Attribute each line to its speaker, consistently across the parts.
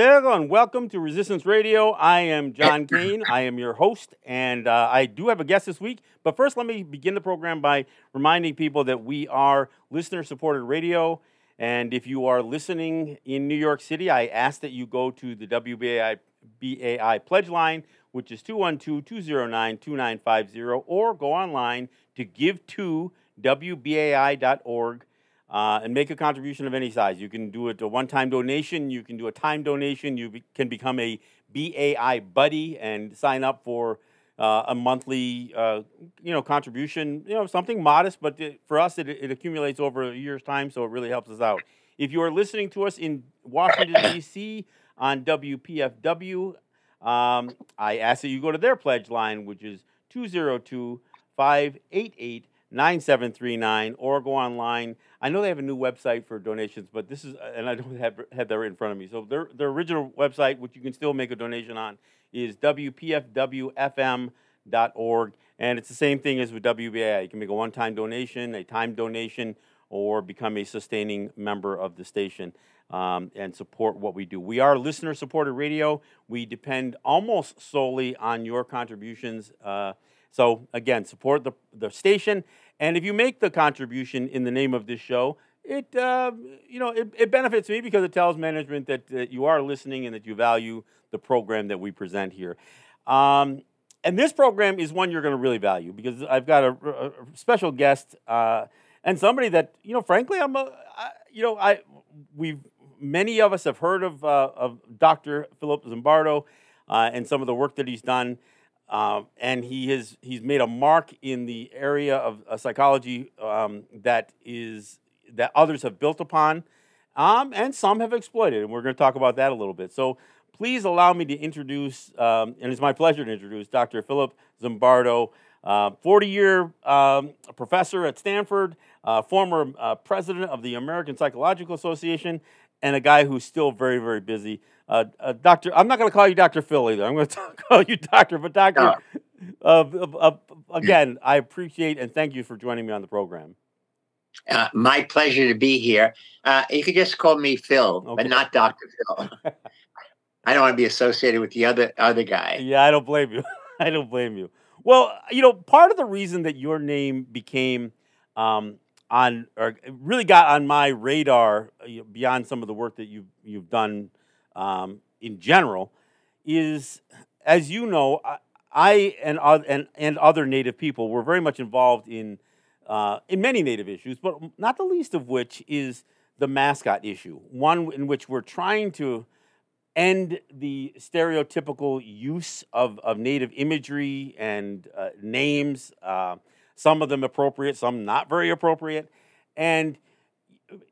Speaker 1: Hello and welcome to Resistance Radio. I am John Kane. I am your host, and uh, I do have a guest this week. But first, let me begin the program by reminding people that we are listener supported radio. And if you are listening in New York City, I ask that you go to the WBAI BAI pledge line, which is 212 209 2950, or go online to give to WBAI.org uh, and make a contribution of any size. You can do it a one-time donation. You can do a time donation. You be, can become a BAI buddy and sign up for uh, a monthly, uh, you know, contribution. You know, something modest, but it, for us, it, it accumulates over a year's time, so it really helps us out. If you are listening to us in Washington D.C. on WPFW, um, I ask that you go to their pledge line, which is 202 588 9739 or go online. I know they have a new website for donations, but this is, and I don't have, have that right in front of me. So their, their original website, which you can still make a donation on, is WPFWFM.org. And it's the same thing as with WBAI. You can make a one time donation, a time donation, or become a sustaining member of the station um, and support what we do. We are listener supported radio. We depend almost solely on your contributions. Uh, so again, support the, the station, and if you make the contribution in the name of this show, it uh, you know it, it, benefits me because it tells management that, that, you are listening and that you value the program that we present here. Um, and this program is one you're going to really value because I've got a, a special guest uh, and somebody that you know, frankly, I'm a I, you know I we've many of us have heard of uh, of Dr. Philip Zimbardo uh, and some of the work that he's done. Um, and he has he's made a mark in the area of uh, psychology um, that is that others have built upon, um, and some have exploited. And we're going to talk about that a little bit. So please allow me to introduce, um, and it's my pleasure to introduce Dr. Philip Zimbardo, 40-year uh, um, professor at Stanford, uh, former uh, president of the American Psychological Association, and a guy who's still very very busy. Uh, uh, doctor, I'm not going to call you Dr. Phil either. I'm going to call you Doctor. But Doctor, uh, uh, again, I appreciate and thank you for joining me on the program.
Speaker 2: Uh, my pleasure to be here. Uh, you could just call me Phil, okay. but not Doctor Phil. I don't want to be associated with the other other guy.
Speaker 1: Yeah, I don't blame you. I don't blame you. Well, you know, part of the reason that your name became um, on or really got on my radar beyond some of the work that you've you've done um, in general is, as you know, I, I and, and, and other Native people were very much involved in, uh, in many Native issues, but not the least of which is the mascot issue, one in which we're trying to end the stereotypical use of, of Native imagery and uh, names, uh, some of them appropriate, some not very appropriate. And,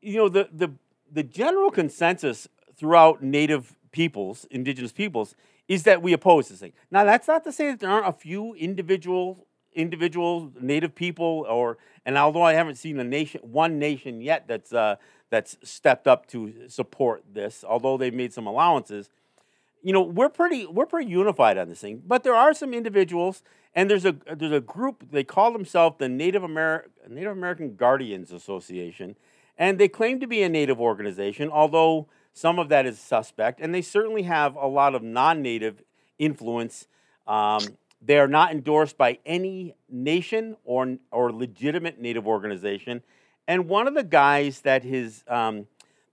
Speaker 1: you know, the, the, the general consensus throughout native peoples, indigenous peoples, is that we oppose this thing. Now, that's not to say that there aren't a few individual individual native people or and although I haven't seen a nation one nation yet that's uh, that's stepped up to support this, although they've made some allowances, you know, we're pretty we're pretty unified on this thing. But there are some individuals and there's a there's a group they call themselves the Native American Native American Guardians Association and they claim to be a native organization, although some of that is suspect, and they certainly have a lot of non native influence. Um, they are not endorsed by any nation or, or legitimate native organization. And one of the guys that, his, um,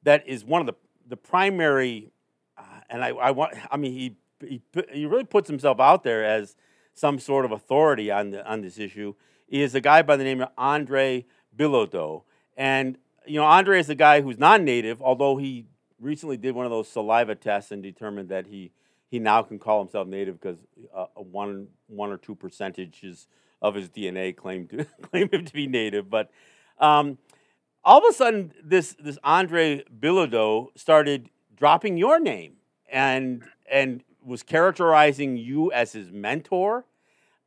Speaker 1: that is one of the, the primary, uh, and I, I, want, I mean, he, he, he really puts himself out there as some sort of authority on, the, on this issue, is a guy by the name of Andre Billeaudeaux. And, you know, Andre is a guy who's non native, although he recently did one of those saliva tests and determined that he he now can call himself native because uh, one one or two percentages of his DNA claim to claim him to be native. But um, all of a sudden, this this Andre Billeaudeaux started dropping your name and and was characterizing you as his mentor.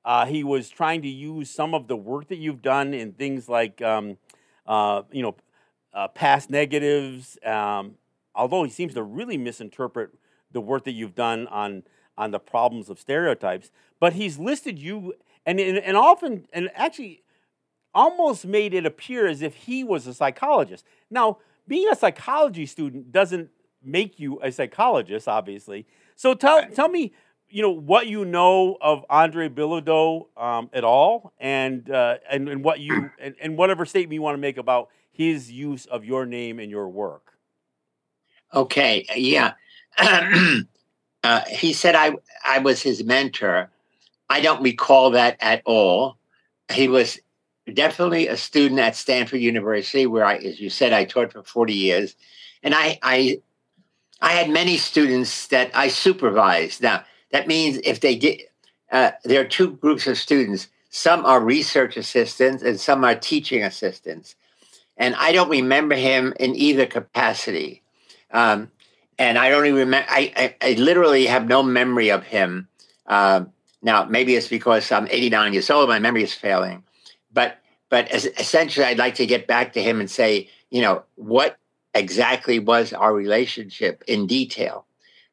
Speaker 1: Uh, he was trying to use some of the work that you've done in things like um, uh, you know uh, past negatives, um, although he seems to really misinterpret the work that you've done on on the problems of stereotypes. But he's listed you, and and, and often, and actually, almost made it appear as if he was a psychologist. Now, being a psychology student doesn't make you a psychologist, obviously. So tell tell me, you know, what you know of Andre Billeaudeaux um, at all, and uh, and and what you and, and whatever statement you want to make about his use of your name and your work.
Speaker 2: Okay, yeah. uh, he said I I was his mentor. I don't recall that at all. He was definitely a student at Stanford University, where I, as you said, I taught for 40 years. And I, I, I had many students that I supervised. Now, that means if they did, uh, there are two groups of students. Some are research assistants and some are teaching assistants. And I don't remember him in either capacity. Um, and I don't even remember, I, I, I, literally have no memory of him. Uh, now, maybe it's because I'm 89 years old, my memory is failing. But but essentially, I'd like to get back to him and say, you know, what exactly was our relationship in detail?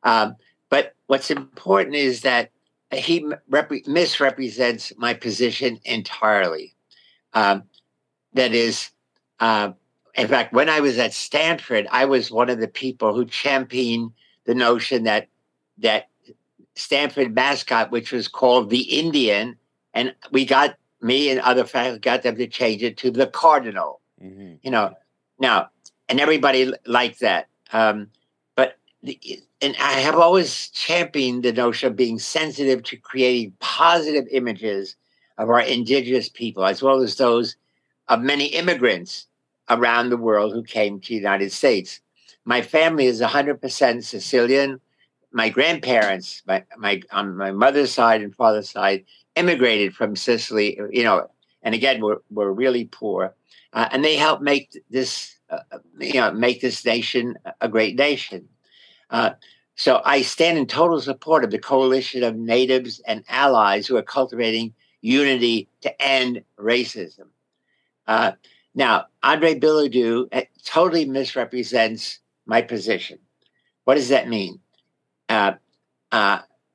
Speaker 2: Um, but what's important is that he rep- misrepresents my position entirely. Um, that is, uh, in fact, when I was at Stanford, I was one of the people who championed the notion that that Stanford mascot, which was called the Indian, and we got me and other faculty got them to change it to the cardinal. Mm-hmm. You know, now and everybody liked that. Um, but and I have always championed the notion of being sensitive to creating positive images of our indigenous people, as well as those of many immigrants around the world who came to the United States. My family is 100% Sicilian. My grandparents, my, my on my mother's side and father's side, immigrated from Sicily, you know, and again, we're, we're really poor. Uh, and they helped make this, you know, make this nation a great nation. Uh, so I stand in total support of the coalition of natives and allies who are cultivating unity to end racism. Uh, now, Andre Billeaudeaux uh, totally misrepresents my position. What does that mean? Uh,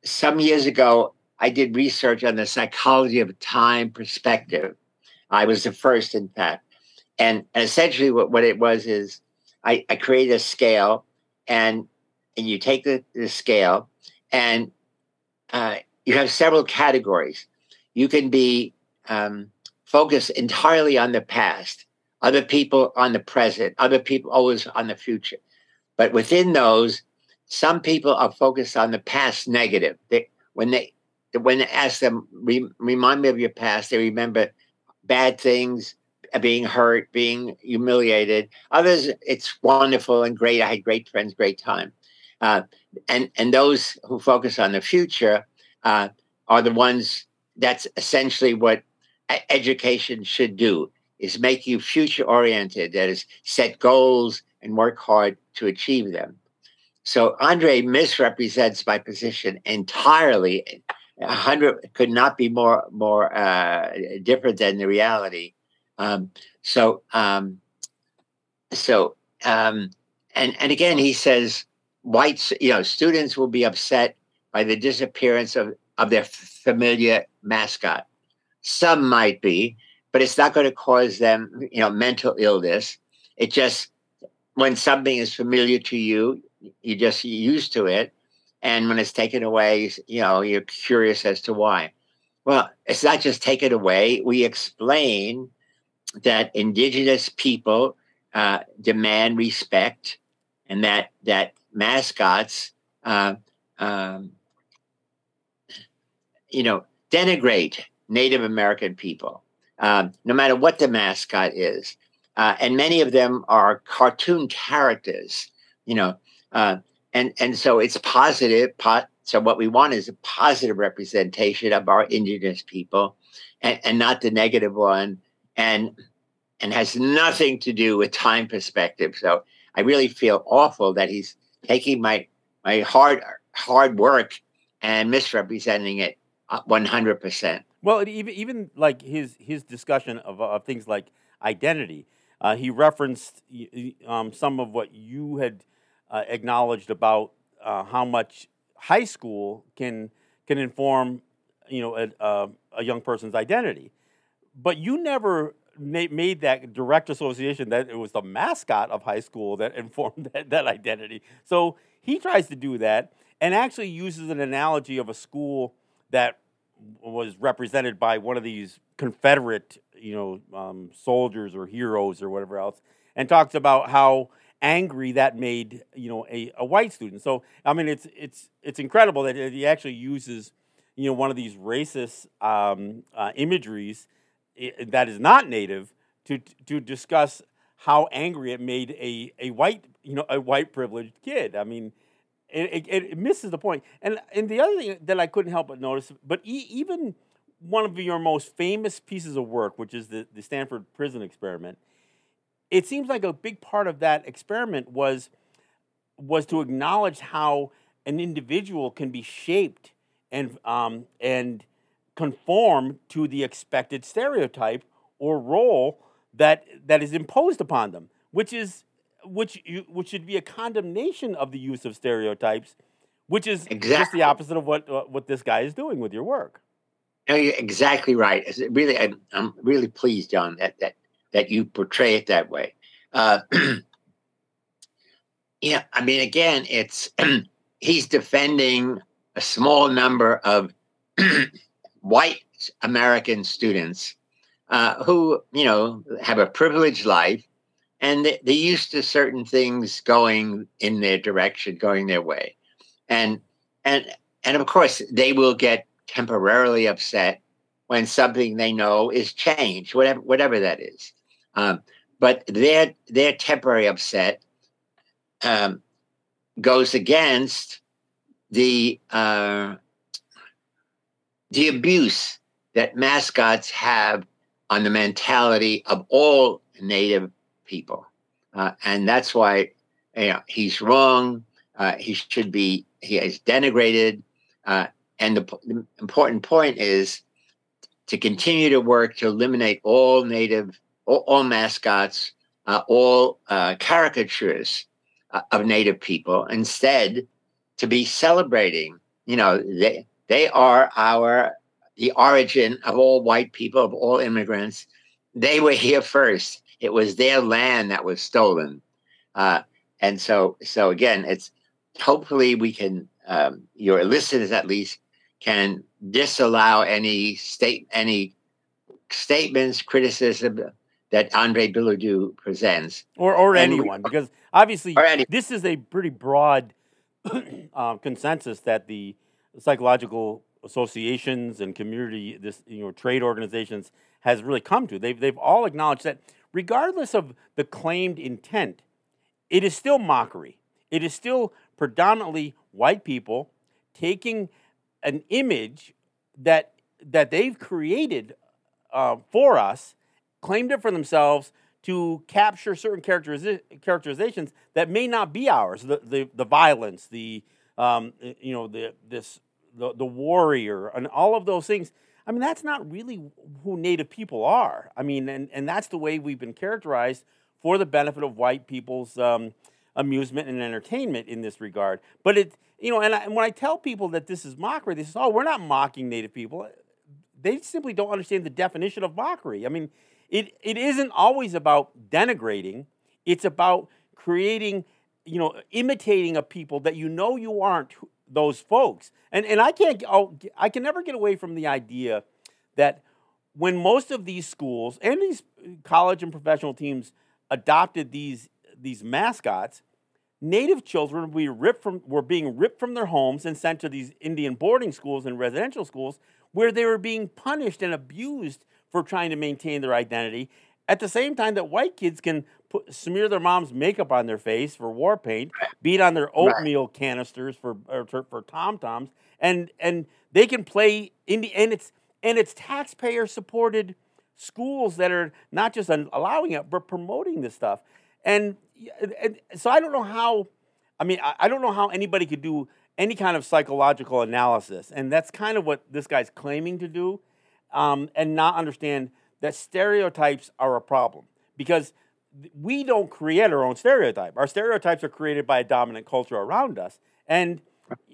Speaker 2: some years ago, I did research on the psychology of time perspective. I was the first, in fact. And, essentially, what, what it was is I, I created a scale, and, and you take the, the scale, and uh, you have several categories. You can be um, focused entirely on the past, other people on the present, other people always on the future. But within those, some people are focused on the past negative. They, when they when I ask them, re, remind me of your past, they remember bad things, being hurt, being humiliated. Others, it's wonderful and great. I had great friends, great time. Uh, and and those who focus on the future uh, are the ones. That's essentially what education should do: is make you future oriented. That is, set goals and work hard to achieve them. So Andre misrepresents my position entirely a hundred could not be more more uh, different than the reality. Um, so um, so um, and and again, he says whites, you know, students will be upset by the disappearance of of their familiar mascot. Some might be, but it's not going to cause them, you know, mental illness. It just when something is familiar to you, you just used to it and when it's taken away, you know, you're curious as to why. Well, it's not just taken away. We explain that indigenous people uh, demand respect, and that that mascots, uh, um, you know, denigrate Native American people, um, no matter what the mascot is. Uh, and many of them are cartoon characters. You know, uh, and and so it's positive so what we want is a positive representation of our indigenous people and, and not the negative one and and has nothing to do with time perspective so i really feel awful that he's taking my my hard hard work and misrepresenting it 100% uh,
Speaker 1: well even even like his his discussion of, of things like identity uh, he referenced um, some of what you had uh, acknowledged about uh, how much high school can can inform you know a, a, a young person's identity. But you never made that direct association that it was the mascot of high school that informed that, that identity. So he tries to do that and actually uses an analogy of a school that was represented by one of these Confederate, you know, um, soldiers or heroes or whatever else, and talks about how angry that made you know a, a white student. So I mean, it's it's it's incredible that he actually uses you know one of these racist um, uh, imageries that is not native to to discuss how angry it made a, a white you know a white privileged kid. I mean, it, it, it misses the point. And and the other thing that I couldn't help but notice, but e- even one of your most famous pieces of work, which is the, the Stanford Prison Experiment, it seems like a big part of that experiment was was to acknowledge how an individual can be shaped and um, and conform to the expected stereotype or role that that is imposed upon them, which is which you, which should be a condemnation of the use of stereotypes, which is
Speaker 2: Exactly.
Speaker 1: just the opposite of what uh, what this guy is doing with your work.
Speaker 2: No, you're exactly right. It's really, I'm, I'm really pleased, John, that that that you portray it that way. Uh, yeah, I mean, again, it's he's defending a small number of white American students uh, who, you know, have a privileged life, and they, they're used to certain things going in their direction, going their way, and and and of course they will get temporarily upset when something they know is changed, whatever whatever that is. Um, but their their temporary upset um, goes against the uh, the abuse that mascots have on the mentality of all native people, uh, and that's why you know, he's wrong. Uh, he should be he is denigrated. Uh, and the, the important point is to continue to work to eliminate all native, all, all mascots, uh, all uh, caricatures uh, of native people. Instead, to be celebrating, you know, they they are our the origin of all white people, of all immigrants. They were here first. It was their land that was stolen, uh, and so so again, it's hopefully we can um, your listeners at least can disallow any state any statements criticism that Andre Billeaudeaux presents
Speaker 1: or or
Speaker 2: And we-
Speaker 1: anyone because obviously this is a pretty broad um, consensus that the psychological associations and community this you know trade organizations has really come to they've they've all acknowledged that regardless of the claimed intent it is still mockery it is still predominantly white people taking an image that that they've created uh, for us, claimed it for themselves to capture certain characteriza- characterizations that may not be ours. The the, the violence, the um, you know the this the, the warrior, and all of those things. I mean, that's not really who Native people are. I mean, and, and that's the way we've been characterized for the benefit of white people's um, amusement and entertainment in this regard. But it, you know, and, I, and when I tell people that this is mockery, they say, "Oh, we're not mocking Native people." They simply don't understand the definition of mockery. I mean, it it isn't always about denigrating. It's about creating, you know, imitating a people that you know you aren't those folks. And and I can't, I'll, I can never get away from the idea that when most of these schools and these college and professional teams adopted these these mascots, native children were, ripped from, were being ripped from their homes and sent to these Indian boarding schools and residential schools where they were being punished and abused for trying to maintain their identity. At the same time that white kids can put, smear their mom's makeup on their face for war paint, beat on their
Speaker 2: Right.
Speaker 1: oatmeal canisters for or for, for tom toms, and and they can play in the and it's and it's taxpayer supported schools that are not just allowing it but promoting this stuff. And, and so I don't know how. I mean, I, I don't know how anybody could do any kind of psychological analysis, and that's kind of what this guy's claiming to do, um, and not understand that stereotypes are a problem because we don't create our own stereotype. Our stereotypes are created by a dominant culture around us, and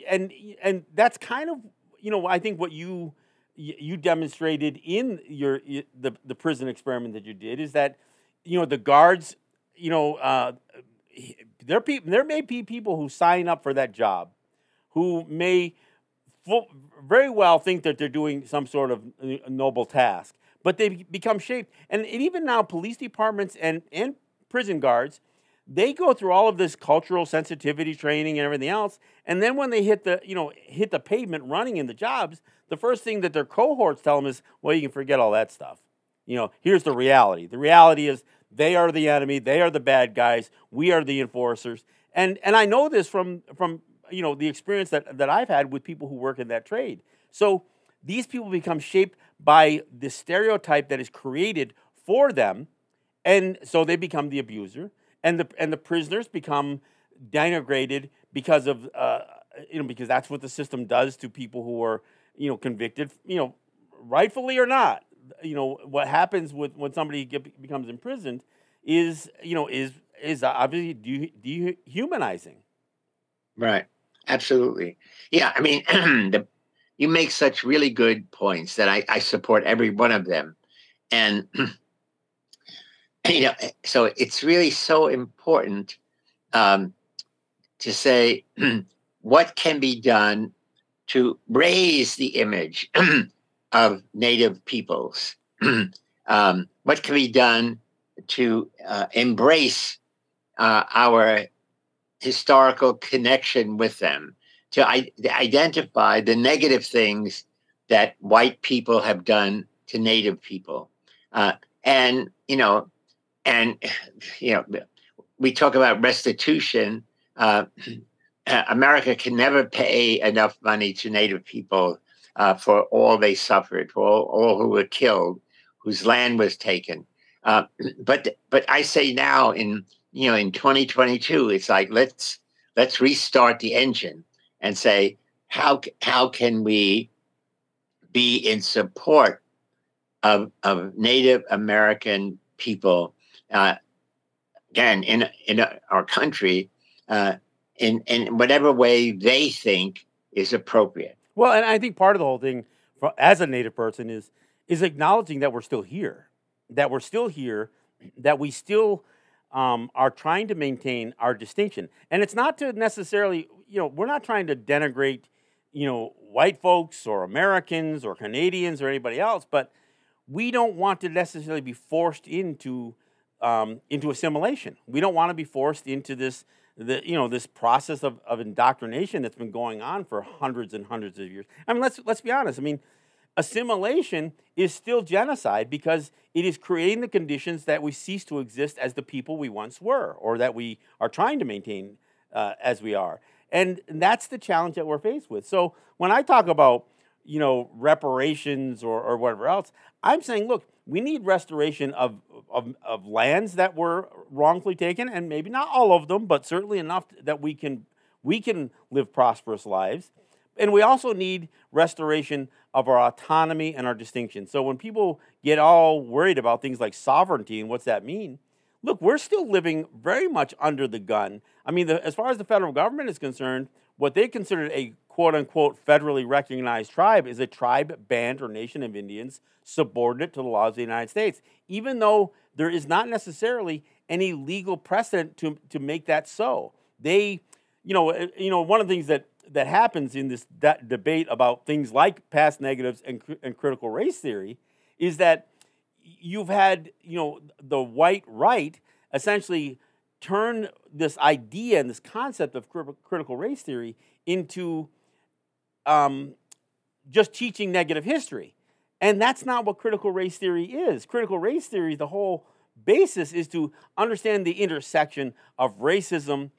Speaker 1: and and that's kind of you know I think what you you demonstrated in your the the prison experiment that you did is that you know the guards you know uh, there people there may be people who sign up for that job who may full, very well think that they're doing some sort of noble task but they become shaped. And, even now police departments and and prison guards they go through all of this cultural sensitivity training and everything else. And then when they hit the you know hit the pavement running in the jobs the first thing that their cohorts tell them is well you can forget all that stuff. You know here's the reality. The reality is they are the enemy. They are the bad guys. We are the enforcers. And and i know this from from you know the experience that that i've had with people who work in that trade. So these people become shaped by the stereotype that is created for them and so they become the abuser and the and the prisoners become denigrated because of uh, you know because that's what the system does to people who are you know convicted you know rightfully or not. You know what happens with when somebody get, becomes imprisoned is you know is is obviously de- dehumanizing.
Speaker 2: Right. Absolutely. Yeah i mean the, you make such really good points that I, I support every one of them and you know, so it's really so important um, to say what can be done to raise the image of Native peoples. um, what can be done to uh, embrace uh, our historical connection with them, to identify the negative things that white people have done to Native people. Uh, and, you know, and you know we talk about restitution. Uh, america can never pay enough money to native people uh, for all they suffered for all, all, who were killed whose land was taken. Uh, but but i say now in you know in 2022 it's like let's let's restart the engine and say how how can we be in support of of native american people uh, again in in our country uh, in in whatever way they think is appropriate.
Speaker 1: Well, and I think part of the whole thing, for, as a Native person, is is acknowledging that we're still here, that we're still here, that we still um, are trying to maintain our distinction, and it's not to necessarily, you know, we're not trying to denigrate, you know, white folks or Americans or Canadians or anybody else, but we don't want to necessarily be forced into um, into assimilation. We don't want to be forced into this, the, you know, this process of, of indoctrination that's been going on for hundreds and hundreds of years. I mean, let's let's be honest. I mean, assimilation is still genocide because it is creating the conditions that we cease to exist as the people we once were, or that we are trying to maintain uh, as we are. And that's the challenge that we're faced with. So when I talk about you know reparations or, or whatever else, I'm saying, look, we need restoration of, of, of lands that were wrongfully taken, and maybe not all of them, but certainly enough that we can we can live prosperous lives. And we also need restoration of our autonomy and our distinction. So when people get all worried about things like sovereignty and what's that mean, look, we're still living very much under the gun. I mean, the, as far as the federal government is concerned, what they considered a quote unquote federally recognized tribe is a tribe, band, or nation of Indians subordinate to the laws of the United States, even though there is not necessarily any legal precedent to, to make that so. They, you know, eh, you know, one of the things that that happens in this debate about things like past negatives and, and critical race theory is that you've had, you know, the white right essentially turn this idea and this concept of critical race theory into um, just teaching negative history. And that's not what critical race theory is. Critical race theory, the whole basis is to understand the intersection of racism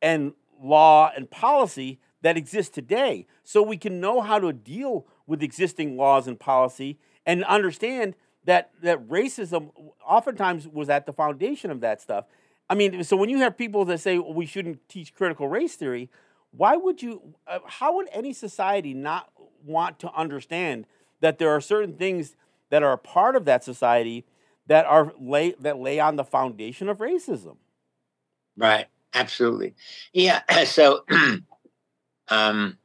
Speaker 1: and law and policy that exist today so we can know how to deal with existing laws and policy and understand that that racism oftentimes was at the foundation of that stuff. I mean, so when you have people that say well, we shouldn't teach critical race theory, why would you, uh, how would any society not want to understand that there are certain things that are a part of that society that are lay, that lay on the foundation of racism?
Speaker 2: Right. Absolutely. Yeah. So um,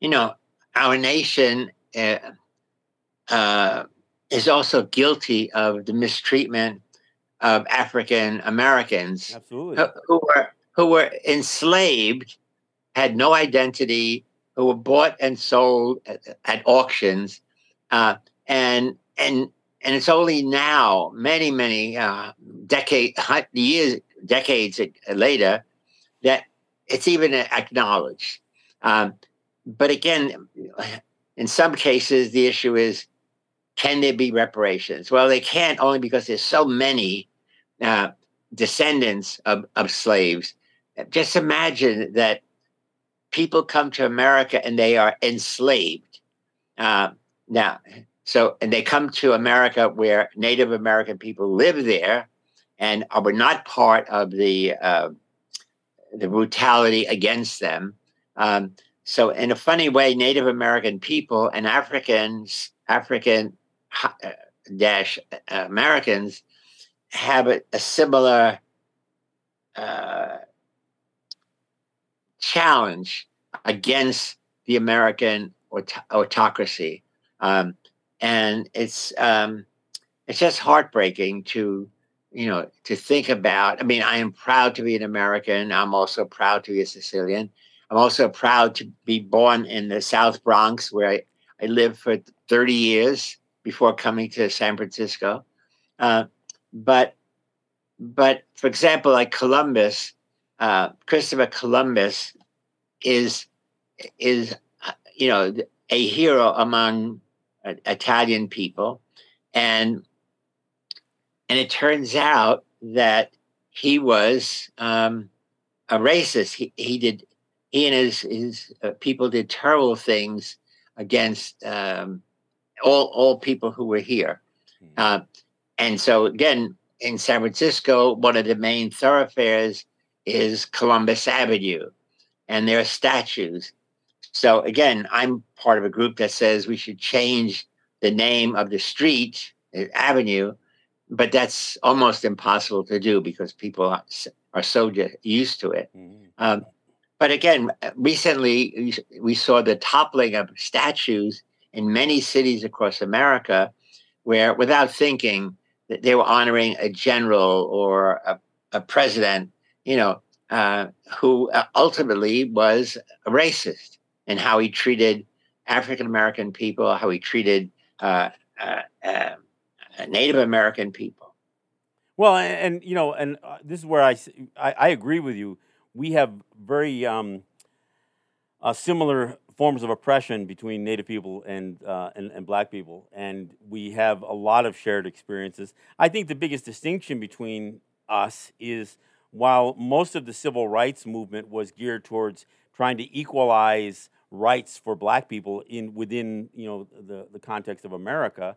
Speaker 2: you know, our nation uh, uh, is also guilty of the mistreatment of African Americans who, who were who were enslaved, had no identity, who were bought and sold at, at auctions, uh, and and and it's only now, many many uh, decade years decades later, that it's even acknowledged. Um, but again, in some cases, the issue is can there be reparations? Well, they can't only because there's so many uh, descendants of, of slaves. Just imagine that people come to America and they are enslaved. Uh, now, so, and they come to America where Native American people live there and are not part of the uh, the brutality against them. Um, so, in a funny way, Native American people and Africans, African uh, dash uh, Americans, have a, a similar uh, challenge against the American aut- autocracy, um, and it's um, it's just heartbreaking to you know to think about. I mean, I am proud to be an American. I'm also proud to be a Sicilian. I'm also proud to be born in the South Bronx, where I, I lived for 30 years before coming to San Francisco. Uh, but, but for example, like Columbus, uh, Christopher Columbus is is uh, you know a hero among uh, Italian people, and and it turns out that he was um, a racist. He he did he and his his uh, people did terrible things against um, all all people who were here. Hmm. Uh, and so again, in San Francisco, one of the main thoroughfares is Columbus Avenue, and there are statues. So again, I'm part of a group that says we should change the name of the street, uh, avenue, but that's almost impossible to do because people are, are so used to it. Mm-hmm. Um, but again, recently we saw the toppling of statues in many cities across America where, without thinking, they were honoring a general or a, a president, you know, uh, who uh, ultimately was a racist and how he treated African American people, how he treated uh, uh, uh Native American people.
Speaker 1: Well, and, and you know, and uh, this is where I, I, I agree with you we have very um, uh, similar forms of oppression between Native people and, uh, and, and Black people, and we have a lot of shared experiences. I think the biggest distinction between us is while most of the civil rights movement was geared towards trying to equalize rights for Black people in within you know the, the context of America.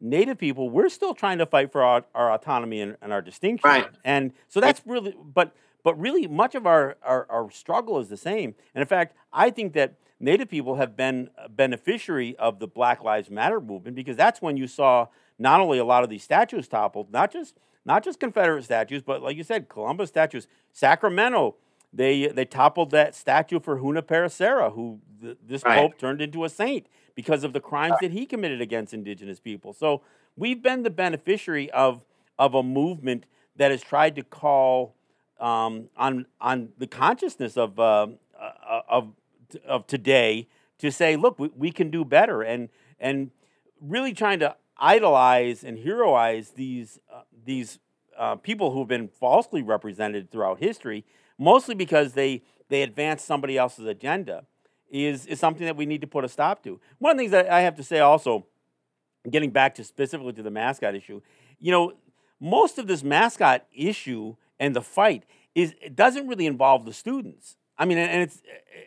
Speaker 1: Native people, we're still trying to fight for our, our autonomy and, and our distinction.
Speaker 2: Right.
Speaker 1: And so that's really, but but really, much of our, our, our, struggle is the same. And in fact, I think that Native people have been a beneficiary of the Black Lives Matter movement because that's when you saw not only a lot of these statues toppled, not just not just Confederate statues, but like you said, Columbus statues. Sacramento, they they toppled that statue for Junipero who th- this right. pope turned into a saint because of the crimes that he committed against indigenous people. So we've been the beneficiary of of a movement that has tried to call um, on on the consciousness of uh, uh, of of today to say, look, we, we can do better, and and really trying to idolize and heroize these uh, these uh, people who have been falsely represented throughout history, mostly because they they advance somebody else's agenda, is is something that we need to put a stop to. One of the things that I have to say also, getting back to specifically to the mascot issue, you know, most of this mascot issue and the fight is it doesn't really involve the students. I mean, and it's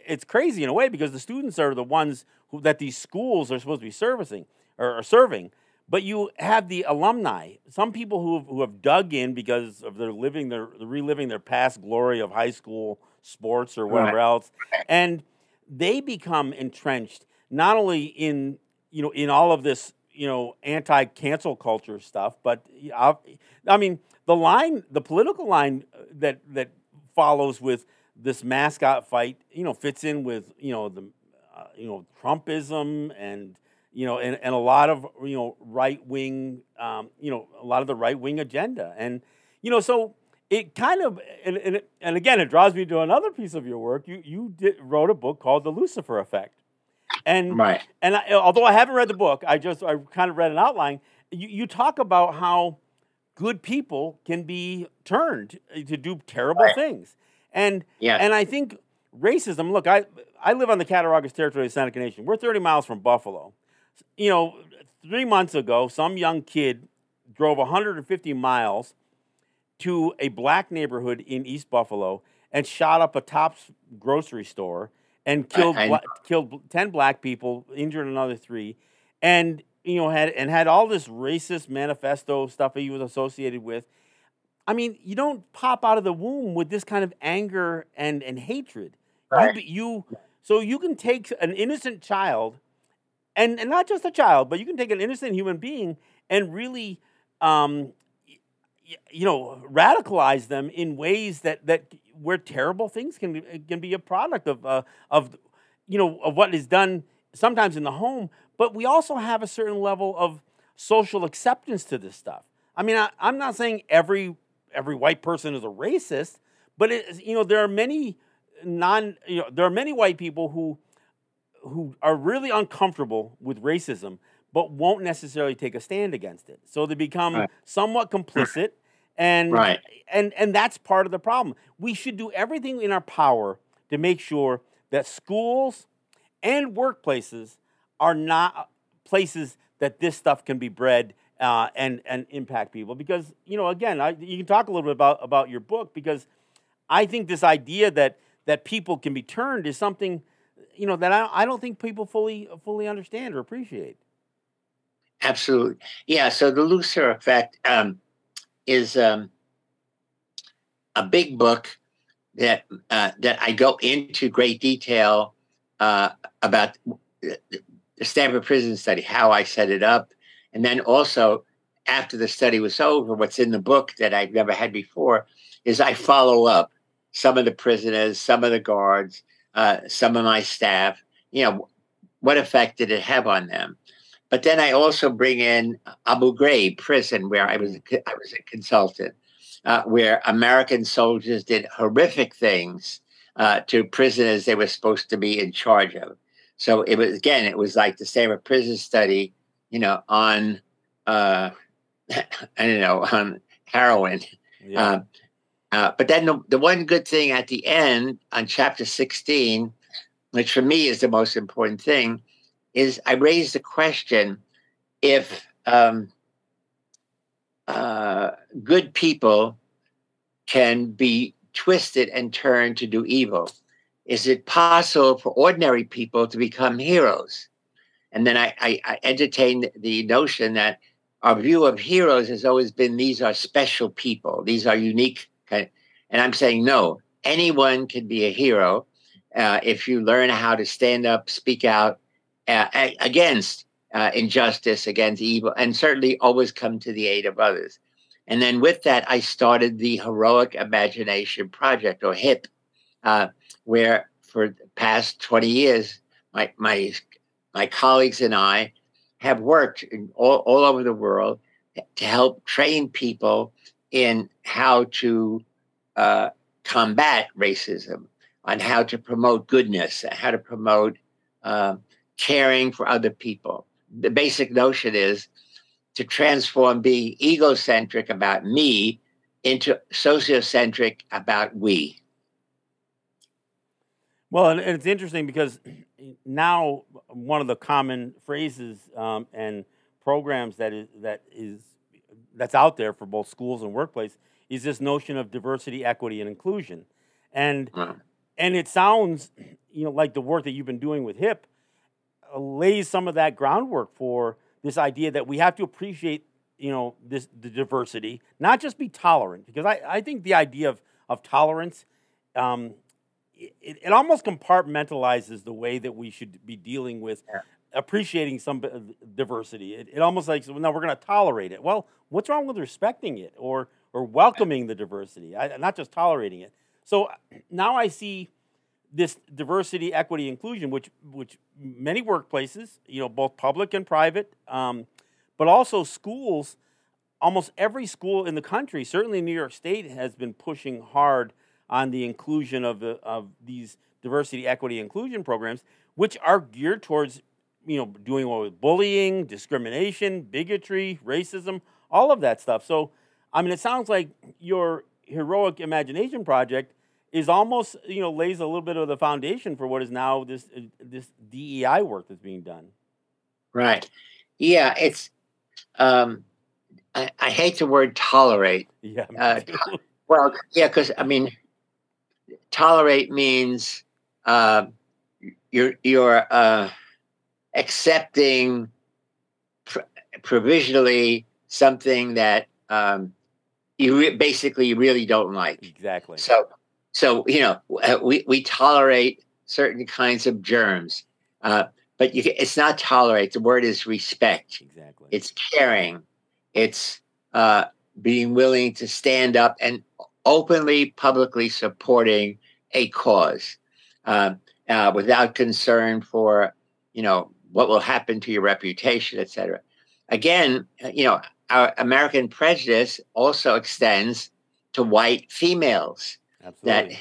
Speaker 1: it's crazy in a way because the students are the ones who, that these schools are supposed to be servicing or, or serving. But you have the alumni, some people who have, who have dug in because of their living their reliving their past glory of high school sports or whatever right. else, and they become entrenched not only in you know in all of this you know anti cancel culture stuff, but I mean the line, the political line uh, that that follows with this mascot fight, you know, fits in with you know the uh, you know Trumpism and you know and, and a lot of you know right wing um, you know a lot of the right wing agenda. And you know so it kind of and, and, and again it draws me to another piece of your work. You you did, wrote a book called The Lucifer Effect, and
Speaker 2: Right.
Speaker 1: and I, although I haven't read the book, I just I kind of read an outline. You, you talk about how good people can be turned to do terrible
Speaker 2: Right.
Speaker 1: things, and
Speaker 2: Yeah.
Speaker 1: and I think racism. Look, I I live on the Cattaraugus territory of Seneca Nation. We're 30 miles from Buffalo. You know, three months ago, some young kid drove 150 miles to a black neighborhood in East Buffalo and shot up a Tops grocery store and killed
Speaker 2: I-
Speaker 1: bla- killed 10 black people, injured another 3 and you know had and had all this racist manifesto stuff that he was associated with. I mean, you don't pop out of the womb with this kind of anger and and hatred.
Speaker 2: Right.
Speaker 1: You, you so you can take an innocent child and and not just a child, but you can take an innocent human being and really, um, you know, radicalize them in ways that that where terrible things can be- can be a product of uh, of you know of what is done sometimes in the home. But we also have a certain level of social acceptance to this stuff. I mean, I, I'm not saying every every white person is a racist, but it, you know there are many non you know there are many white people who who are really uncomfortable with racism but won't necessarily take a stand against it so they become
Speaker 2: Right.
Speaker 1: somewhat complicit and
Speaker 2: Right.
Speaker 1: and and that's part of the problem we should do everything in our power to make sure that schools and workplaces are not places that this stuff can be bred uh, and and impact people because you know again I, you can talk a little bit about about your book because I think this idea that that people can be turned is something you know that I, I don't think people fully fully understand or appreciate.
Speaker 2: Absolutely. Yeah. So the Lucifer effect um, is um, a big book that uh, that I go into great detail uh, about the Stanford Prison Study, how I set it up, and then also after the study was over, what's in the book that I've never had before is I follow up some of the prisoners, some of the guards, uh, some of my staff. You know, what effect did it have on them? But then I also bring in Abu Ghraib prison, where I was a, I was a consultant, uh, where American soldiers did horrific things uh, to prisoners they were supposed to be in charge of. So it was again, it was like the Stanford Prison Study, you know, on uh, I don't know on heroin.
Speaker 1: Yeah.
Speaker 2: Uh, uh, but then the, the one good thing at the end on chapter 16, which for me is the most important thing, is I raised the question if um, uh, good people can be twisted and turned to do evil. Is it possible for ordinary people to become heroes? And then I, I, I entertained the notion that our view of heroes has always been these are special people, these are unique. Kind and I'm saying no, anyone can be a hero uh, if you learn how to stand up, speak out uh, against uh, injustice, against evil, and certainly always come to the aid of others. And then with that, I started the Heroic Imagination Project, or HIP, uh, where for the past 20 years, my, my, my colleagues and I have worked all, all over the world to help train people in how to uh, combat racism, on how to promote goodness, how to promote uh, caring for other people. The basic notion is to transform being egocentric about me into sociocentric about we.
Speaker 1: Well, and, it's interesting because now one of the common phrases um, and programs that is that is that's out there for both schools and workplace is this notion of diversity, equity, and inclusion, and
Speaker 2: Wow.
Speaker 1: and it sounds you know like the work that you've been doing with HIP lays some of that groundwork for this idea that we have to appreciate you know this the diversity, not just be tolerant, because I, I think the idea of of tolerance. Um, it, it almost compartmentalizes the way that we should be dealing with
Speaker 2: Yeah.
Speaker 1: appreciating some b- diversity. It, it almost like so, no, we're going to tolerate it. Well, what's wrong with respecting it or or welcoming the diversity? I, not just tolerating it. So now I see this diversity, equity, inclusion, which which many workplaces, you know, both public and private, um, but also schools. Almost every school in the country, certainly New York State, has been pushing hard on the inclusion of the of these diversity, equity, inclusion programs, which are geared towards you know doing away with bullying, discrimination, bigotry, racism, all of that stuff. So, I mean, it sounds like your heroic imagination project is almost you know lays a little bit of the foundation for what is now this uh, this DEI work that's being done.
Speaker 2: Right. Yeah, it's. Um, I, I hate the word tolerate.
Speaker 1: Yeah.
Speaker 2: Uh, to- well, yeah, because I mean, tolerate means uh, you're you're uh, accepting pr- provisionally something that um, you re- basically really don't like.
Speaker 1: exactly.
Speaker 2: So, so you know, uh, we we tolerate certain kinds of germs, uh, but you, it's not tolerate. The word is respect.
Speaker 1: Exactly.
Speaker 2: It's caring. It's uh, being willing to stand up and openly, publicly supporting a cause uh, uh, without concern for you know what will happen to your reputation, etc. Again, uh, you know, our American prejudice also extends to white females that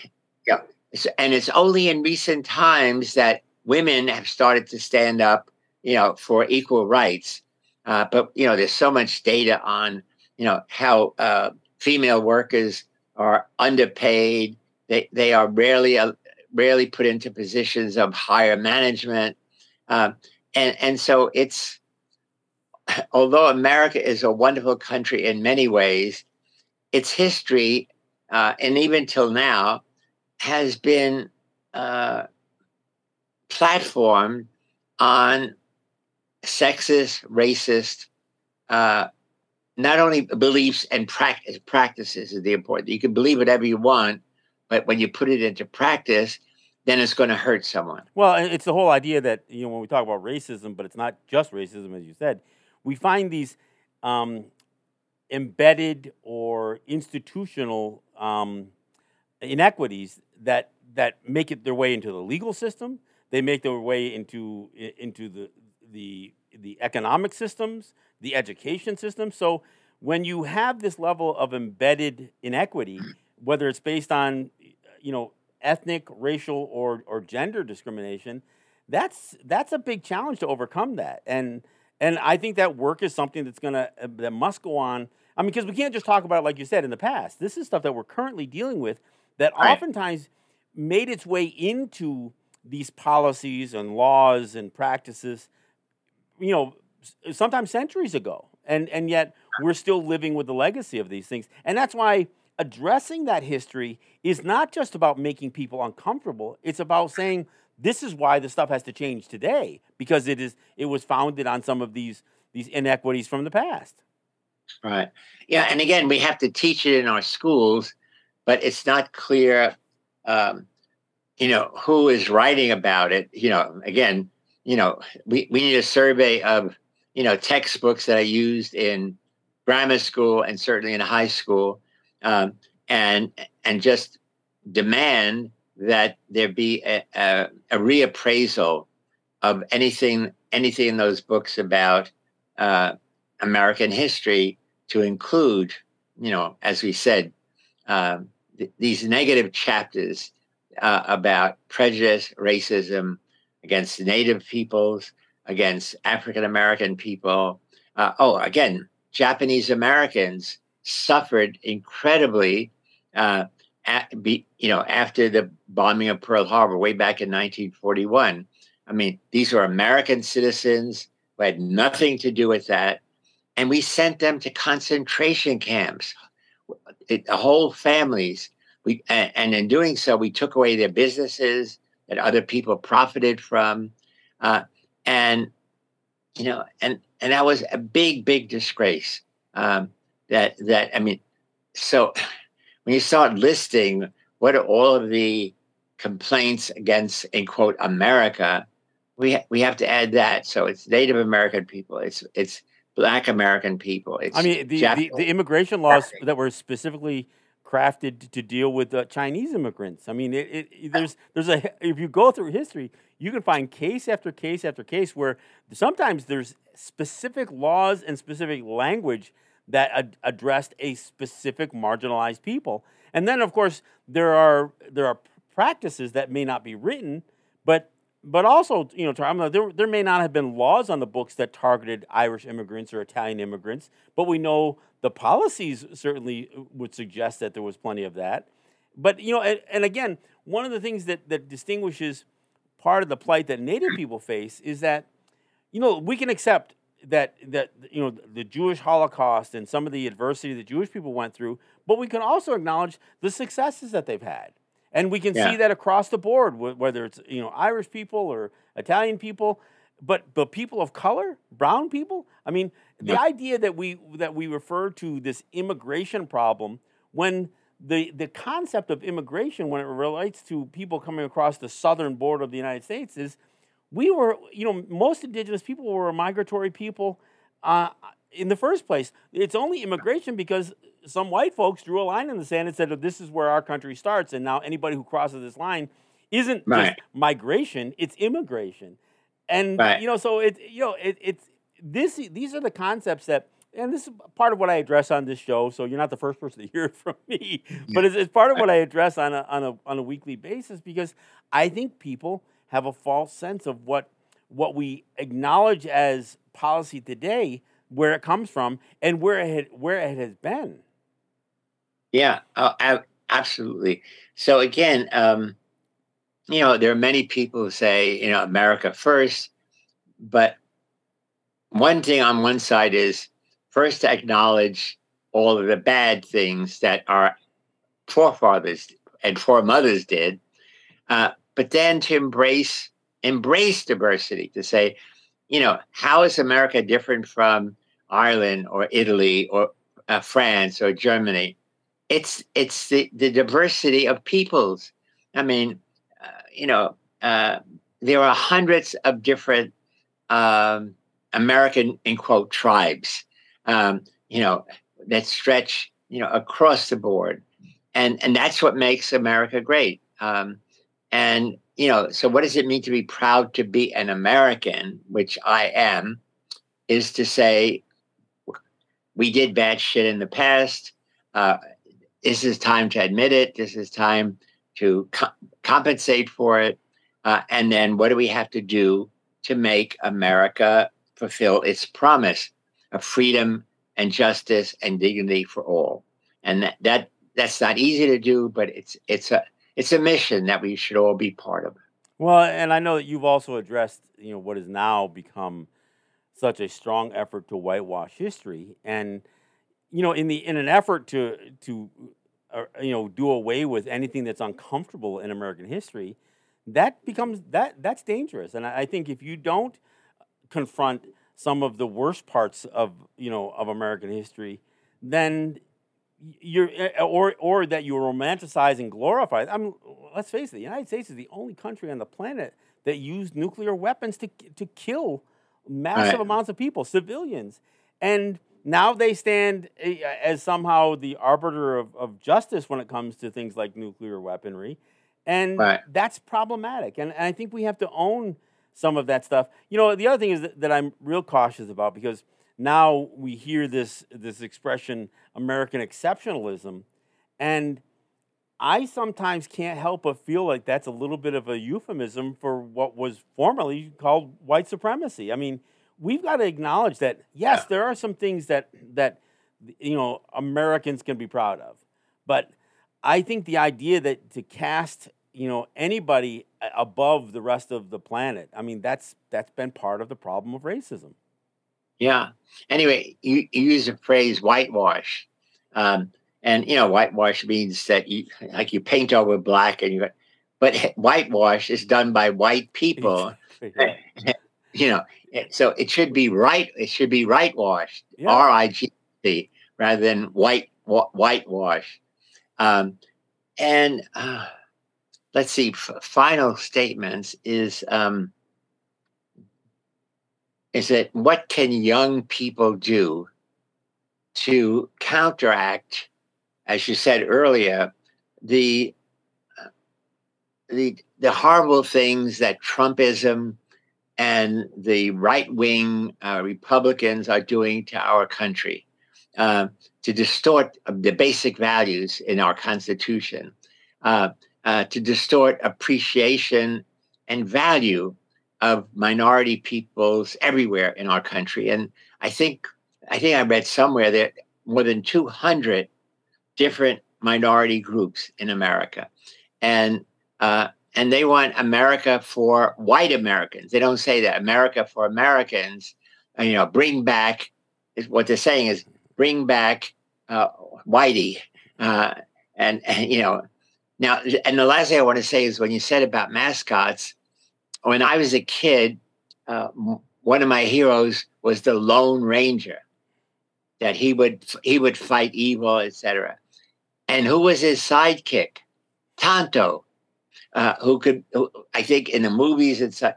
Speaker 2: yeah it's- and it's only in recent times that women have started to stand up you know for equal rights. Uh, but you know there's so much data on you know how uh, female workers are underpaid. They they are rarely uh, rarely put into positions of higher management. Um, and and so it's although america is a wonderful country in many ways its history uh, and even till now, has been uh, platformed on sexist, racist, uh, not only beliefs and practice, practices is the important. You can believe whatever you want, but when you put it into practice, then it's going to hurt someone.
Speaker 1: Well, it's the whole idea that you know when we talk about racism, but it's not just racism, as you said. We find these um, embedded or institutional um, inequities that that make it their way into the legal system. They make their way into into the the the economic systems, the education system. So when you have this level of embedded inequity, whether it's based on you know ethnic, racial, or or gender discrimination, that's that's a big challenge to overcome that. And and I think that work is something that's gonna that must go on. I mean, because we can't just talk about it like you said in the past. This is stuff that we're currently dealing with that
Speaker 2: Right.
Speaker 1: oftentimes made its way into these policies and laws and practices. You know, sometimes centuries ago, and and yet we're still living with the legacy of these things. And that's why addressing that history is not just about making people uncomfortable. It's about saying this is why the stuff has to change today because it is it was founded on some of these these inequities from the past.
Speaker 2: Right. Yeah. And again, we have to teach it in our schools, but it's not clear, um, you know, who is writing about it. You know, again, you know, we, we need a survey of, you know, textbooks that are used in grammar school and certainly in high school, um, and and just demand that there be a, a, a reappraisal of anything anything in those books about uh, American history to include, you know, as we said, um, th- these negative chapters uh, about prejudice, racism against Native peoples, against African American people. Uh, oh, again, Japanese Americans suffered incredibly. Uh, at, be, you know, after the bombing of Pearl Harbor way back in 1941. I mean, these were American citizens who had nothing to do with that and we sent them to concentration camps. It, whole families we and, and in doing so we took away their businesses that other people profited from uh, and you know and and that was a big big disgrace um, that that i mean so when you start listing what are all of the complaints against in quote america we ha- we have to add that. So it's native american people it's it's black american people it's
Speaker 1: I mean, the, the, the immigration laws that were specifically crafted to deal with uh, Chinese immigrants. I mean, it, it, there's there's a if you go through history, you can find case after case after case where sometimes there's specific laws and specific language that ad- addressed a specific marginalized people. And then, of course, there are there are practices that may not be written, but but also, you know, there, there may not have been laws on the books that targeted Irish immigrants or Italian immigrants, but we know the policies certainly uh, would suggest that there was plenty of that. But, you know, and, and again, one of the things that, that distinguishes part of the plight that Native people face is that, you know, we can accept that, that you know, the Jewish Holocaust and some of the adversity that Jewish people went through, but we can also acknowledge the successes that they've had. And we can yeah. see that across the board, whether it's you know Irish people or Italian people, but but people of color, brown people. I mean, the yeah. idea that we that we refer to this immigration problem when the the concept of immigration when it relates to people coming across the southern border of the United States is we were you know most indigenous people were migratory people uh, in the first place. It's only immigration because some white folks drew a line in the sand and said, oh, "This is where our country starts," and now anybody who crosses this line isn't right. just migration; it's immigration. And right. you know, so it you know it, it's this. These are the concepts that, and this is part of what I address on this show. So you're not the first person to hear it from me, but it's, it's part of what I address on a on a on a weekly basis because I think people have a false sense of what what we acknowledge as policy today, where it comes from, and where it where it has been.
Speaker 2: Yeah, oh, absolutely. So again, um, you know, there are many people who say, you know, America first, but one thing on one side is first to acknowledge all of the bad things that our forefathers and foremothers did, uh, but then to embrace embrace diversity, to say, you know, how is America different from Ireland or Italy or uh, France or Germany? It's it's the, the diversity of peoples. I mean, uh, you know, uh, there are hundreds of different um, American in quote tribes, um, you know, that stretch you know across the board, and and that's what makes America great. Um, and you know, so what does it mean to be proud to be an American, which I am, is to say we did bad shit in the past. Uh, this is time to admit it. This is time to co- compensate for it. Uh, and then what do we have to do to make America fulfill its promise of freedom and justice and dignity for all? And that, that that's not easy to do, but it's it's a it's a mission that we should all be part of.
Speaker 1: Well, and I know that you've also addressed you know what has now become such a strong effort to whitewash history and you know, in the in an effort to to uh, you know do away with anything that's uncomfortable in American history, that becomes that that's dangerous. And I, I think if you don't confront some of the worst parts of you know of American history, then you're eh, eh, or or that you romanticize and glorify. I mean, let's face it, the United States is the only country on the planet that used nuclear weapons to to kill massive right. amounts of people, civilians, and now they stand eh, as somehow the arbiter of, of justice when it comes to things like nuclear weaponry. And right. that's problematic. And, and, I think we have to own some of that stuff. You know, the other thing is that, that I'm real cautious about because now we hear this, this expression, American exceptionalism. And I sometimes can't help but feel like that's a little bit of a euphemism for what was formerly called white supremacy. I mean, we've got to acknowledge that yes, yeah. there are some things that that you know Americans can be proud of, but I think the idea that to cast you know anybody above the rest of the planet, I mean that's that's been part of the problem of racism.
Speaker 2: Yeah. Anyway, you, you use the phrase whitewash, um, and you know whitewash means that you like you paint over black and you. But whitewash is done by white people. you know, so it should be right. It should be right washed, yeah. R I G T, rather than white whitewash. Um, and uh, let's see. F- final statements is um, is that what can young people do to counteract as you said earlier, the the the horrible things that Trumpism and the right wing uh, Republicans are doing to our country uh, to distort the basic values in our Constitution, uh, uh to distort appreciation and value of minority peoples everywhere in our country. And I think I think I read somewhere that more than 200 different minority groups in America, and uh, and they want America for white Americans. They don't say that America for Americans. Uh, you know, bring back what they're saying is bring back uh, whitey, uh, and, and you know now. And the last thing I want to say is when you said about mascots, when I was a kid, uh, one of my heroes was the Lone Ranger. That he would he would fight evil, etc. And who was his sidekick? Tonto, uh, who could, who, I think, in the movies it's such,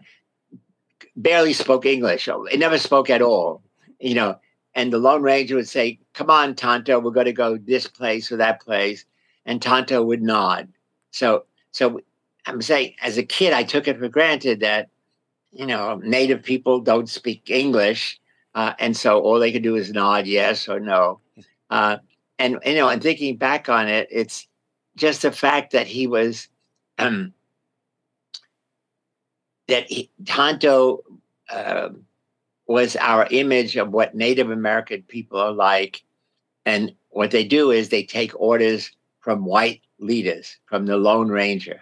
Speaker 2: barely spoke English. It never spoke at all, you know. And the Lone Ranger would say, "Come on, Tonto, we're going to go this place or that place," and Tonto would nod. So, so I'm saying, as a kid, I took it for granted that you know Native people don't speak English, uh, and so all they could do is nod yes or no. Uh, and you know, and thinking back on it, it's just the fact that he was um, that he, Tonto uh, was our image of what Native American people are like, and what they do is they take orders from white leaders, from the Lone Ranger.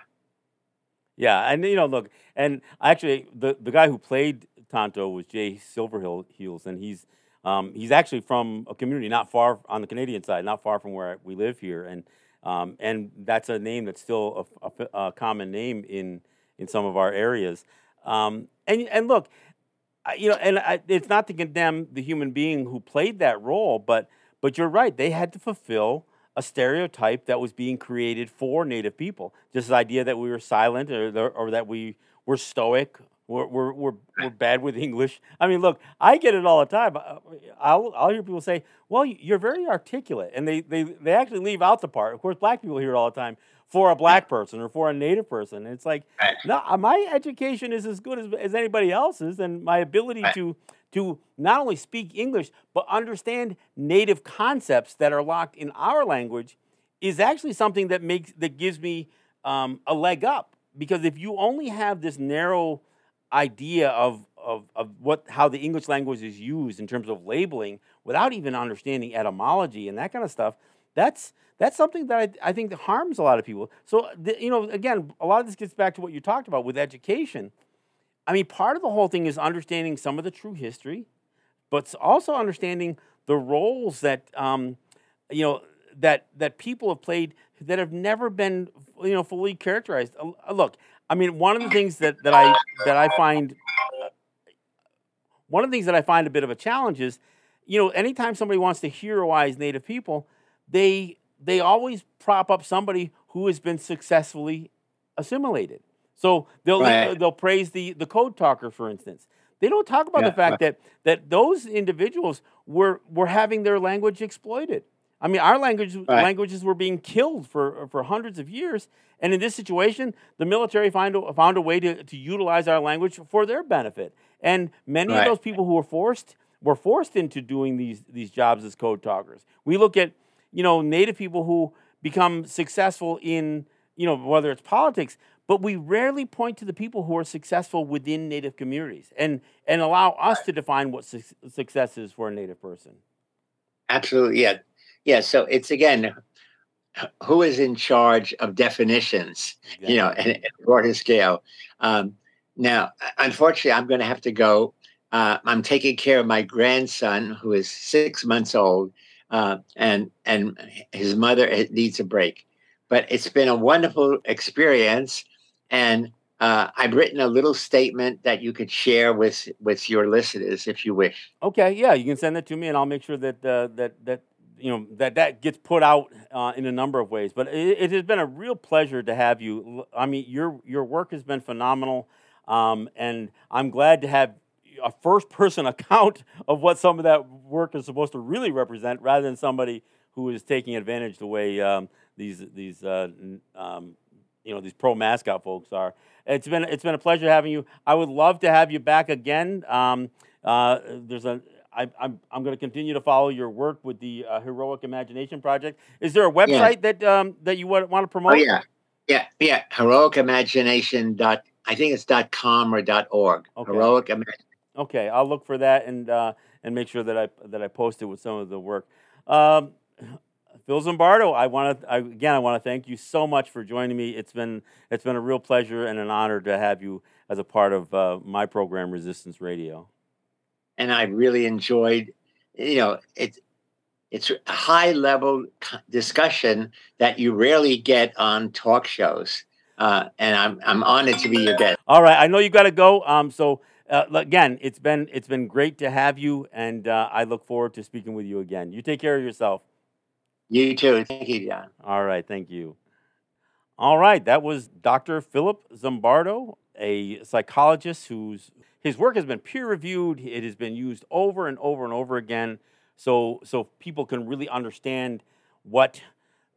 Speaker 1: Yeah, and you know, look, and actually, the the guy who played Tonto was Jay Silverheels, and he's um, he's actually from a community not far on the Canadian side, not far from where we live here, and um, and that's a name that's still a, a, a, common name in in some of our areas. Um, and and look, you know, and I, it's not to condemn the human being who played that role, but but you're right. They had to fulfill a stereotype that was being created for Native people. Just the idea that we were silent or, or that we were stoic we're, we're, we're, we're bad with English. I mean, look, I get it all the time. I'll, I'll hear people say, well, you're very articulate. And they, they, they actually leave out the part. Of course, black people hear it all the time for a black person or for a native person. And it's like, no, uh, my education is as good as, as anybody else's. And my ability to, to not only speak English, but understand native concepts that are locked in our language is actually something that makes, that gives me um, a leg up. Because if you only have this narrow idea of, of, of what how the English language is used in terms of labeling without even understanding etymology and that kind of stuff, that's that's something that I, I think harms a lot of people. So the, you know, again, a lot of this gets back to what you talked about with education. I mean, part of the whole thing is understanding some of the true history, but also understanding the roles that um, you know that that people have played that have never been you know fully characterized. Uh, look, I mean, one of the things that, that I that I find one of the things that I find a bit of a challenge is, you know, anytime somebody wants to heroize Native people, they they always prop up somebody who has been successfully assimilated. So they'll right. they'll praise the the code talker, for instance. They don't talk about yeah, the fact right. that that those individuals were were having their language exploited. I mean, our language, right. languages were being killed for, for hundreds of years. And in this situation, the military find a, found a way to, to utilize our language for their benefit. And many right. of those people who were forced were forced into doing these, these jobs as code talkers. We look at, you know, native people who become successful in, you know, whether it's politics, but we rarely point to the people who are successful within native communities and, and allow us to define what su- success is for a native person.
Speaker 2: Absolutely, yeah yeah so it's again who is in charge of definitions you know and, and broader scale? Um, now unfortunately i'm going to have to go uh, i'm taking care of my grandson who is six months old uh, and and his mother needs a break. But it's been a wonderful experience and uh, I've written a little statement that you could share with with your listeners if you wish.
Speaker 1: Okay, yeah, you can send it to me, and I'll make sure that uh, that that you know that that gets put out uh, in a number of ways. But it, it, has been a real pleasure to have you. I mean, your your work has been phenomenal, um, and I'm glad to have a first person account of what some of that work is supposed to really represent, rather than somebody who is taking advantage the way um, these these uh, um, you know these pro mascot folks are. It's been it's been a pleasure having you. I would love to have you back again. Um, uh, there's a I, am I'm, I'm going to continue to follow your work with the uh, Heroic Imagination Project. Is there a website yeah. that um, that you want, want to promote?
Speaker 2: Oh yeah, yeah, yeah. Heroic Imagination dot I think it's dot com or dot org. Okay. Heroic Imagination.
Speaker 1: Okay, I'll look for that and uh, and make sure that I that I post it with some of the work. Um, Phil Zimbardo, I want to again I want to thank you so much for joining me. It's been it's been a real pleasure and an honor to have you as a part of uh, my program Resistance Radio.
Speaker 2: And I really enjoyed, you know, it's it's a high level discussion that you rarely get on talk shows. Uh, and I'm I'm honored to be your guest.
Speaker 1: All right, I know you got to go. Um, so uh, again, it's been it's been great to have you, and uh, I look forward to speaking with you again. You take care of yourself.
Speaker 2: You too. Thank you, John.
Speaker 1: All right. Thank you. All right. That was Dr. Philip Zimbardo, a psychologist whose his work has been peer reviewed. It has been used over and over and over again, so so people can really understand what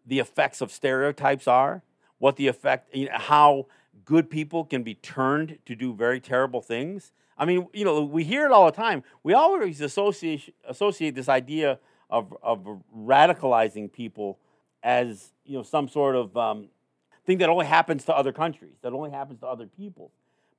Speaker 1: the effects of stereotypes are, what the effect, you know, how good people can be turned to do very terrible things. I mean, you know, we hear it all the time. We always associate associate this idea of, of radicalizing people as you know some sort of um, thing that only happens to other countries, that only happens to other people.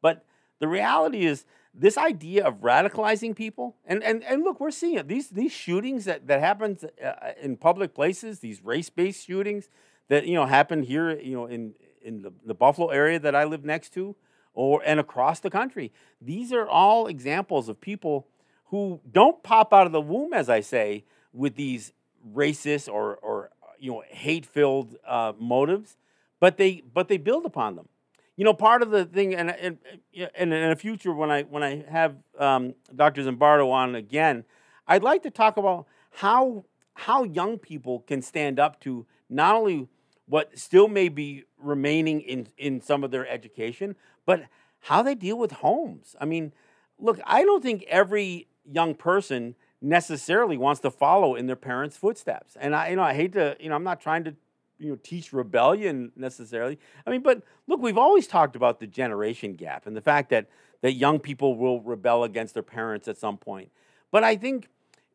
Speaker 1: But the reality is this idea of radicalizing people, and, and, and look, we're seeing it. These, these shootings that, that happens uh, in public places, these race-based shootings that, you know, happen here, you know, in, in the, the Buffalo area that I live next to, or and across the country. These are all examples of people who don't pop out of the womb, as I say, with these racist or, or you know hate-filled uh, motives, but they but they build upon them. You know, part of the thing, and, and, and in the future when I when I have um, Dr. Zimbardo on again, I'd like to talk about how how young people can stand up to not only what still may be remaining in in some of their education, but how they deal with homes. I mean, look, I don't think every young person necessarily wants to follow in their parents' footsteps. And I, you know, I hate to, you know, I'm not trying to, you know, teach rebellion necessarily. I mean, but look, we've always talked about the generation gap and the fact that that young people will rebel against their parents at some point. But I think,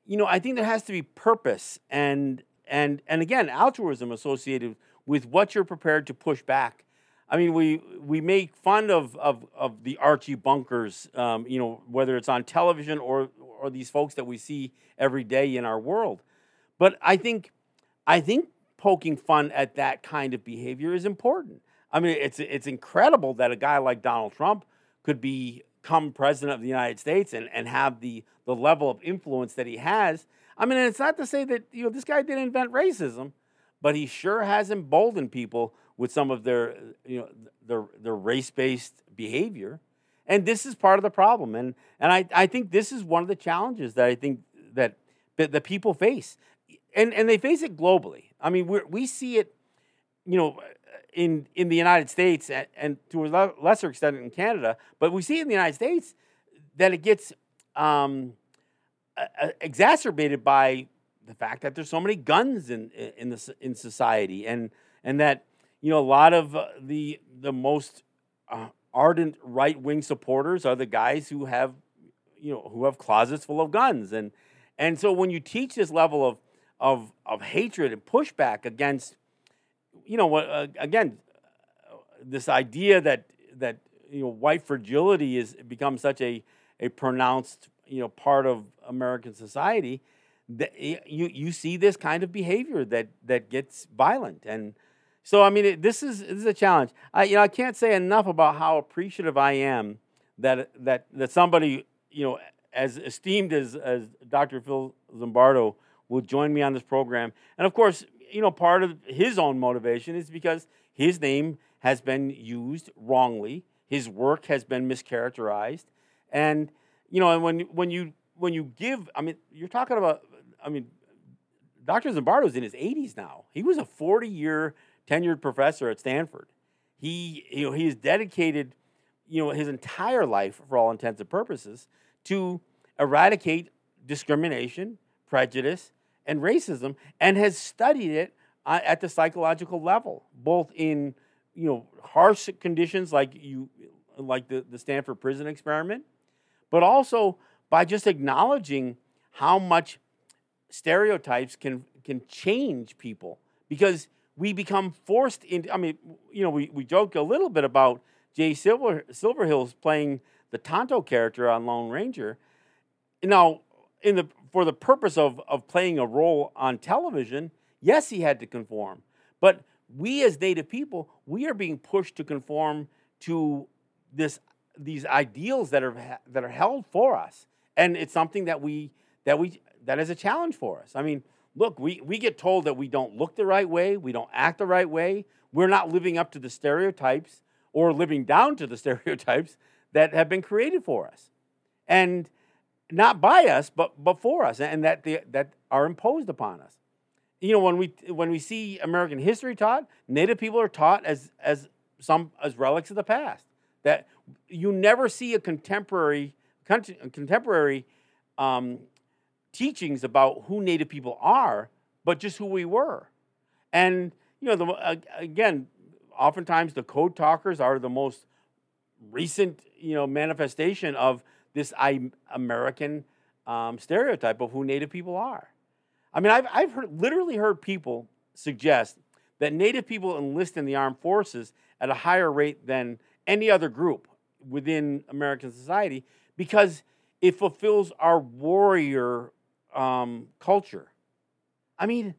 Speaker 1: you know, I think there has to be purpose and and and again, altruism associated with what you're prepared to push back. I mean, we we make fun of of, of the Archie Bunkers, um, you know, whether it's on television or or these folks that we see every day in our world. But I think, I think poking fun at that kind of behavior is important. I mean, it's it's incredible that a guy like Donald Trump could become president of the United States and, and have the the level of influence that he has. I mean, it's not to say that you know this guy didn't invent racism, but he sure has emboldened people with some of their you know their their race based behavior. And this is part of the problem. And, and I, I think this is one of the challenges that I think that, that the people face. And, and they face it globally. I mean, we we see it, you know, in, in the United States and, and to a lesser extent in Canada, but we see in the United States that it gets um, exacerbated by the fact that there's so many guns in in the in society, and and that you know a lot of the the most uh, ardent right wing supporters are the guys who have, you know, who have closets full of guns, and and so when you teach this level of of of hatred and pushback against, you know, uh, again, this idea that that you know white fragility is becomes such a a pronounced you know part of American society that you you see this kind of behavior that that gets violent and so I mean, it, this is this is a challenge. I you know I can't say enough about how appreciative I am that that that somebody you know as esteemed as as Dr. Phil Zimbardo will join me on this program. And of course, you know, part of his own motivation is because his name has been used wrongly. His work has been mischaracterized, and you know, and when when you when you give, I mean, you're talking about, I mean, Dr. Zimbardo's in his 80s now. He was a 40 year tenured professor at Stanford. He, you know, he's dedicated, you know, his entire life, for all intents and purposes, to eradicate discrimination, prejudice, and racism and has studied it uh, at the psychological level, both in you know harsh conditions like you like the, the Stanford prison experiment, but also by just acknowledging how much stereotypes can can change people because we become forced into I mean, you know, we, we joke a little bit about Jay Silver Silverheels playing the Tonto character on Lone Ranger. Now, in the for the purpose of, of playing a role on television, yes, he had to conform. But we as Native people, we are being pushed to conform to this these ideals that are that are held for us, and it's something that we that we that is a challenge for us. I mean, look, we we get told that we don't look the right way, we don't act the right way, we're not living up to the stereotypes or living down to the stereotypes that have been created for us, and not by us, but for us, and that the, that are imposed upon us. You know, when we when we see American history taught, Native people are taught as as some as relics of the past. That you never see a contemporary contemporary um, teachings about who Native people are, but just who we were. And you know, the, again, oftentimes the code talkers are the most recent you know manifestation of this I, American um, stereotype of who Native people are. I mean, I've, I've heard, literally heard people suggest that Native people enlist in the armed forces at a higher rate than any other group within American society because it fulfills our warrior um, culture. I mean,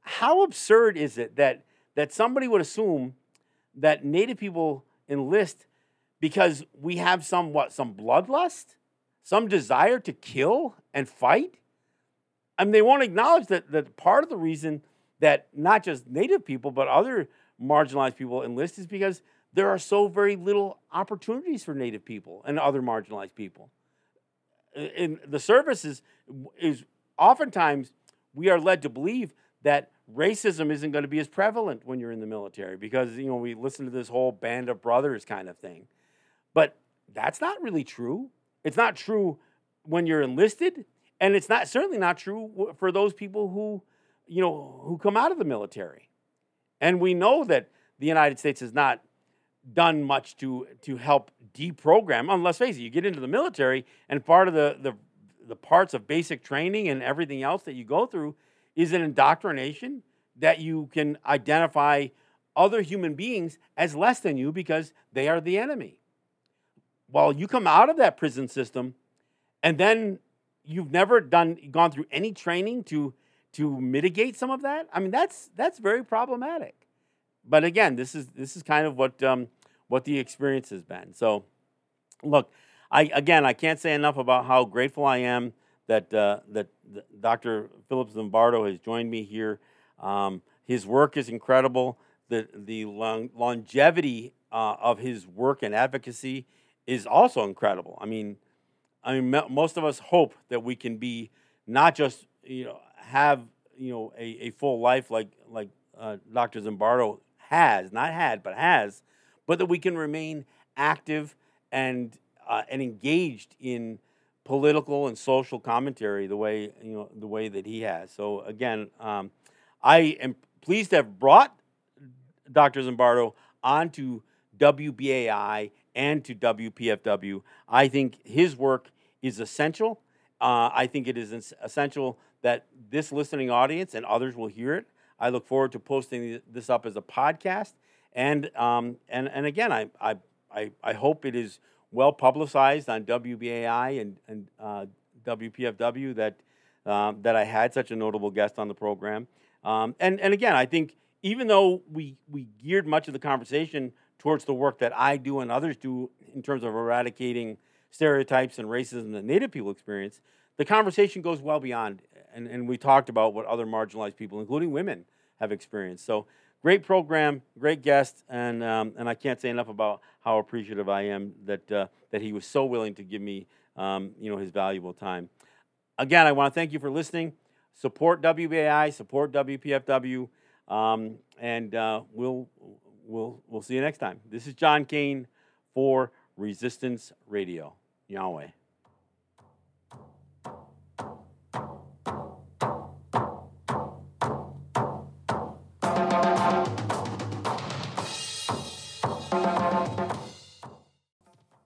Speaker 1: how absurd is it that that somebody would assume that Native people enlist because we have some what some bloodlust, some desire to kill and fight. I mean, they won't acknowledge that that part of the reason that not just Native people but other marginalized people enlist is because there are so very little opportunities for Native people and other marginalized people. In the services is, oftentimes we are led to believe that racism isn't going to be as prevalent when you're in the military because you know we listen to this whole band of brothers kind of thing but that's not really true. It's not true when you're enlisted, and it's not certainly not true for those people who, you know, who come out of the military. And we know that the United States has not done much to to help deprogram. And let's face it, you get into the military, and part of the the the parts of basic training and everything else that you go through is an indoctrination that you can identify other human beings as less than you because they are the enemy well, you come out of that prison system and then you've never done gone through any training to to mitigate some of that. I mean, that's that's very problematic. But again, this is this is kind of what um, what the experience has been. So, look, I again I can't say enough about how grateful I am that uh, that Dr. Philip Zimbardo has joined me here. Um, his work is incredible. The the long, longevity uh, of his work and advocacy is also incredible. I mean, I mean, most of us hope that we can be not just you know have you know a, a full life like like uh, Dr. Zimbardo has, not had, but has, but that we can remain active and uh, and engaged in political and social commentary the way you know the way that he has. So again, um, I am pleased to have brought Dr. Zimbardo onto WBAI and to WPFW. I think his work is essential. Uh, I think it is essential that this listening audience and others will hear it. I look forward to posting this up as a podcast. And, um, and, and again, I, I, I, hope it is well publicized on WBAI and, and uh, WPFW that, um, that I had such a notable guest on the program. Um, and, and again, I think even though we, we geared much of the conversation towards the work that I do and others do in terms of eradicating stereotypes and racism that Native people experience, the conversation goes well beyond. And, and we talked about what other marginalized people, including women, have experienced. So, great program, great guest, and, um, and I can't say enough about how appreciative I am that, uh, that he was so willing to give me um, you know, his valuable time. Again, I want to thank you for listening. Support WBAI, support WPFW, um, and uh, we'll we'll we'll see you next time. This is John Kane for Resistance Radio. Yahweh.